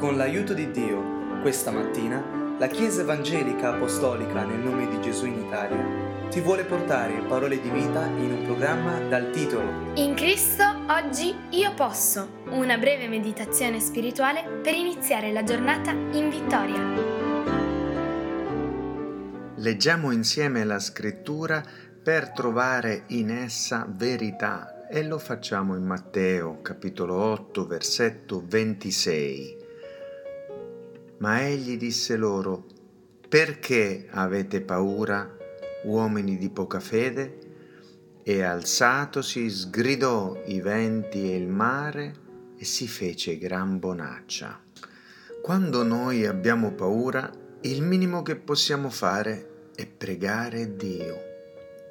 Con l'aiuto di Dio, questa mattina, la Chiesa Evangelica Apostolica nel nome di Gesù in Italia ti vuole portare parole di vita in un programma dal titolo In Cristo oggi io posso, una breve meditazione spirituale per iniziare la giornata in vittoria. Leggiamo insieme la scrittura per trovare in essa verità e lo facciamo in Matteo capitolo 8 versetto 26. Ma egli disse loro, perché avete paura, uomini di poca fede? E alzatosi sgridò i venti e il mare e si fece gran bonaccia. Quando noi abbiamo paura, il minimo che possiamo fare è pregare Dio.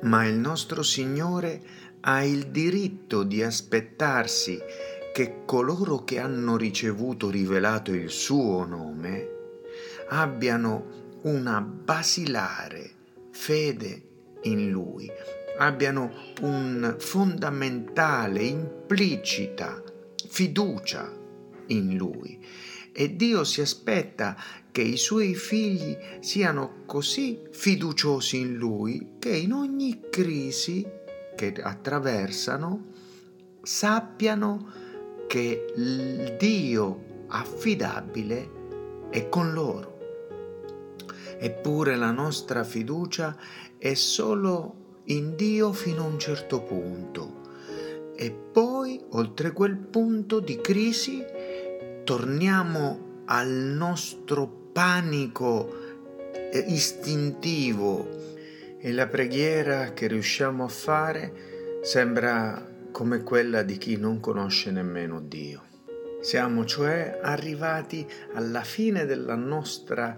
Ma il nostro Signore ha il diritto di aspettarsi che coloro che hanno ricevuto rivelato il suo nome abbiano una basilare fede in lui, abbiano un fondamentale, implicita fiducia in lui. E Dio si aspetta che i suoi figli siano così fiduciosi in lui che in ogni crisi che attraversano sappiano che il Dio affidabile è con loro. Eppure la nostra fiducia è solo in Dio fino a un certo punto. E poi, oltre quel punto di crisi, torniamo al nostro panico istintivo e la preghiera che riusciamo a fare sembra come quella di chi non conosce nemmeno Dio. Siamo cioè arrivati alla fine della nostra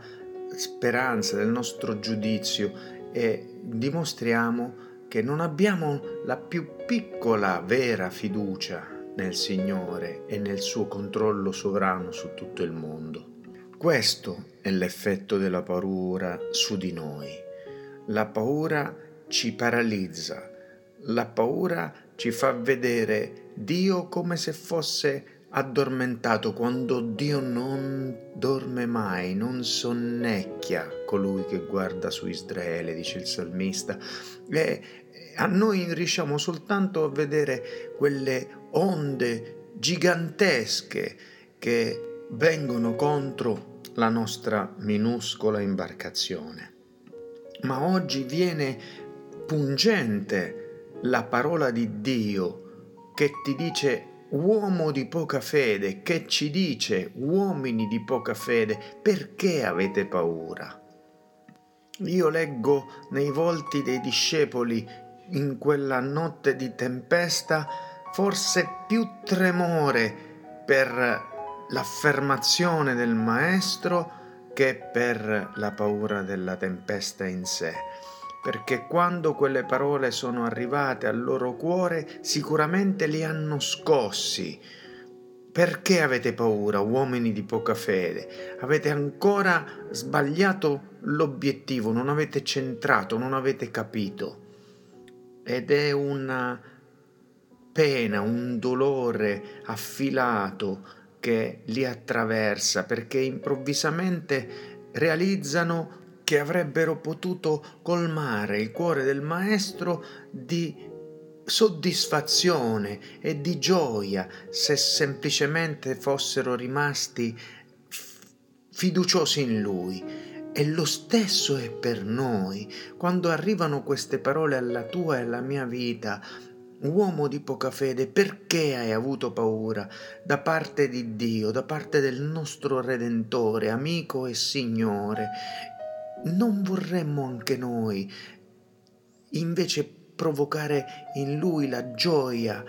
speranza, del nostro giudizio e dimostriamo che non abbiamo la più piccola vera fiducia nel Signore e nel suo controllo sovrano su tutto il mondo. Questo è l'effetto della paura su di noi. La paura ci paralizza, la paura ci fa vedere Dio come se fosse addormentato quando Dio non dorme mai, non sonnecchia colui che guarda su Israele, dice il salmista. E a noi riusciamo soltanto a vedere quelle onde gigantesche che vengono contro la nostra minuscola imbarcazione. Ma oggi viene pungente la parola di Dio che ti dice uomo di poca fede, che ci dice uomini di poca fede, perché avete paura? Io leggo nei volti dei discepoli in quella notte di tempesta forse più tremore per l'affermazione del Maestro che per la paura della tempesta in sé perché quando quelle parole sono arrivate al loro cuore sicuramente li hanno scossi. Perché avete paura, uomini di poca fede? Avete ancora sbagliato l'obiettivo, non avete centrato, non avete capito. Ed è una pena, un dolore affilato che li attraversa perché improvvisamente realizzano che avrebbero potuto colmare il cuore del maestro di soddisfazione e di gioia se semplicemente fossero rimasti fiduciosi in lui. E lo stesso è per noi. Quando arrivano queste parole alla tua e alla mia vita, uomo di poca fede, perché hai avuto paura da parte di Dio, da parte del nostro Redentore, amico e Signore? Non vorremmo anche noi invece provocare in lui la gioia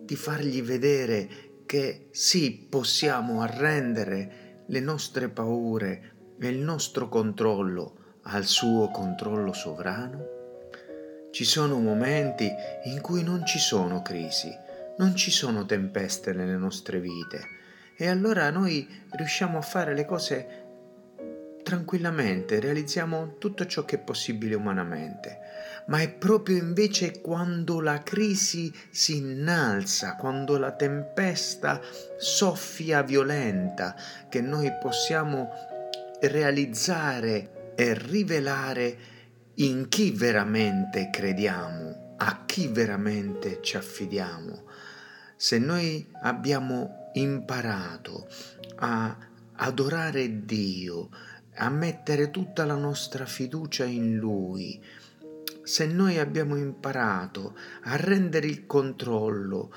di fargli vedere che sì, possiamo arrendere le nostre paure e il nostro controllo al suo controllo sovrano? Ci sono momenti in cui non ci sono crisi, non ci sono tempeste nelle nostre vite e allora noi riusciamo a fare le cose tranquillamente, realizziamo tutto ciò che è possibile umanamente, ma è proprio invece quando la crisi si innalza, quando la tempesta soffia violenta, che noi possiamo realizzare e rivelare in chi veramente crediamo, a chi veramente ci affidiamo. Se noi abbiamo imparato a adorare Dio, a mettere tutta la nostra fiducia in Lui, se noi abbiamo imparato a rendere il controllo,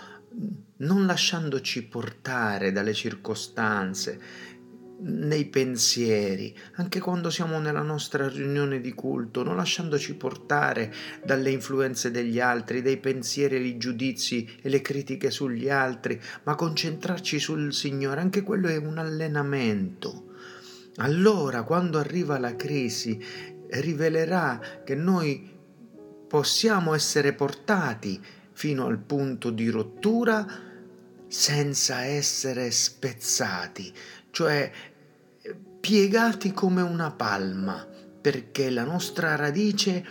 non lasciandoci portare dalle circostanze, nei pensieri, anche quando siamo nella nostra riunione di culto, non lasciandoci portare dalle influenze degli altri, dai pensieri i giudizi e le critiche sugli altri, ma concentrarci sul Signore, anche quello è un allenamento. Allora, quando arriva la crisi, rivelerà che noi possiamo essere portati fino al punto di rottura senza essere spezzati, cioè piegati come una palma, perché la nostra radice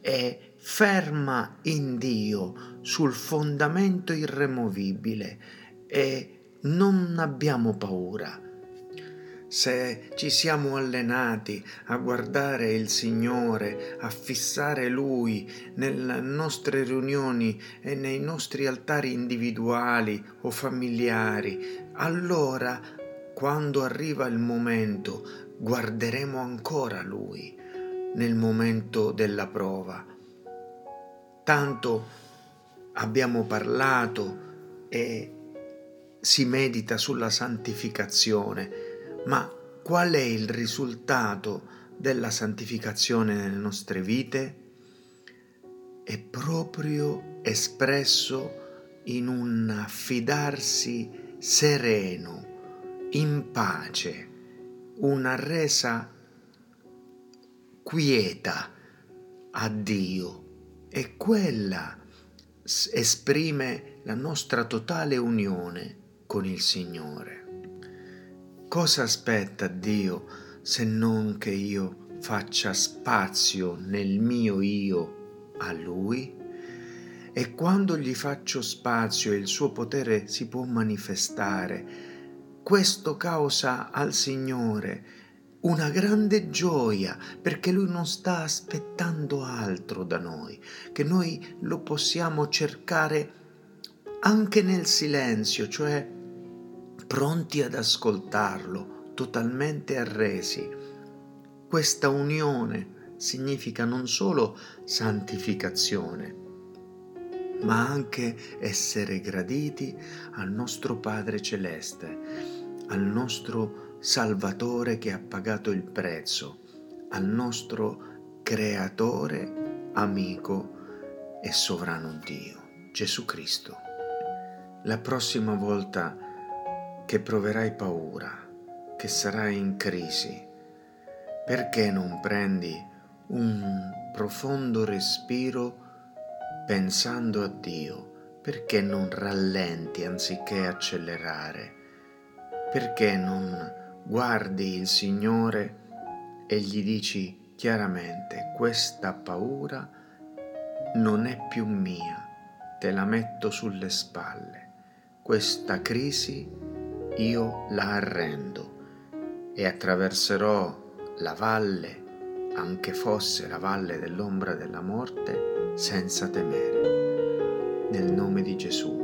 è ferma in Dio, sul fondamento irremovibile e non abbiamo paura se ci siamo allenati a guardare il Signore, a fissare Lui nelle nostre riunioni e nei nostri altari individuali o familiari, allora, quando arriva il momento, guarderemo ancora Lui nel momento della prova. Tanto abbiamo parlato e si medita sulla santificazione ma qual è il risultato della santificazione nelle nostre vite? È proprio espresso in un affidarsi sereno, in pace, una resa quieta a Dio e quella esprime la nostra totale unione con il Signore. Cosa aspetta Dio se non che io faccia spazio nel mio io a Lui? E quando gli faccio spazio e il suo potere si può manifestare, questo causa al Signore una grande gioia perché Lui non sta aspettando altro da noi, che noi lo possiamo cercare anche nel silenzio, cioè pronti ad ascoltarlo, totalmente arresi. Questa unione significa non solo santificazione, ma anche essere graditi al nostro Padre Celeste, al nostro Salvatore che ha pagato il prezzo, al nostro Creatore, amico e sovrano Dio, Gesù Cristo. La prossima volta che proverai paura, che sarai in crisi, perché non prendi un profondo respiro pensando a Dio? Perché non rallenti anziché accelerare? Perché non guardi il Signore e gli dici chiaramente questa paura non è più mia, te la metto sulle spalle. Questa crisi io la arrendo e attraverserò la valle, anche fosse la valle dell'ombra della morte, senza temere. Nel nome di Gesù,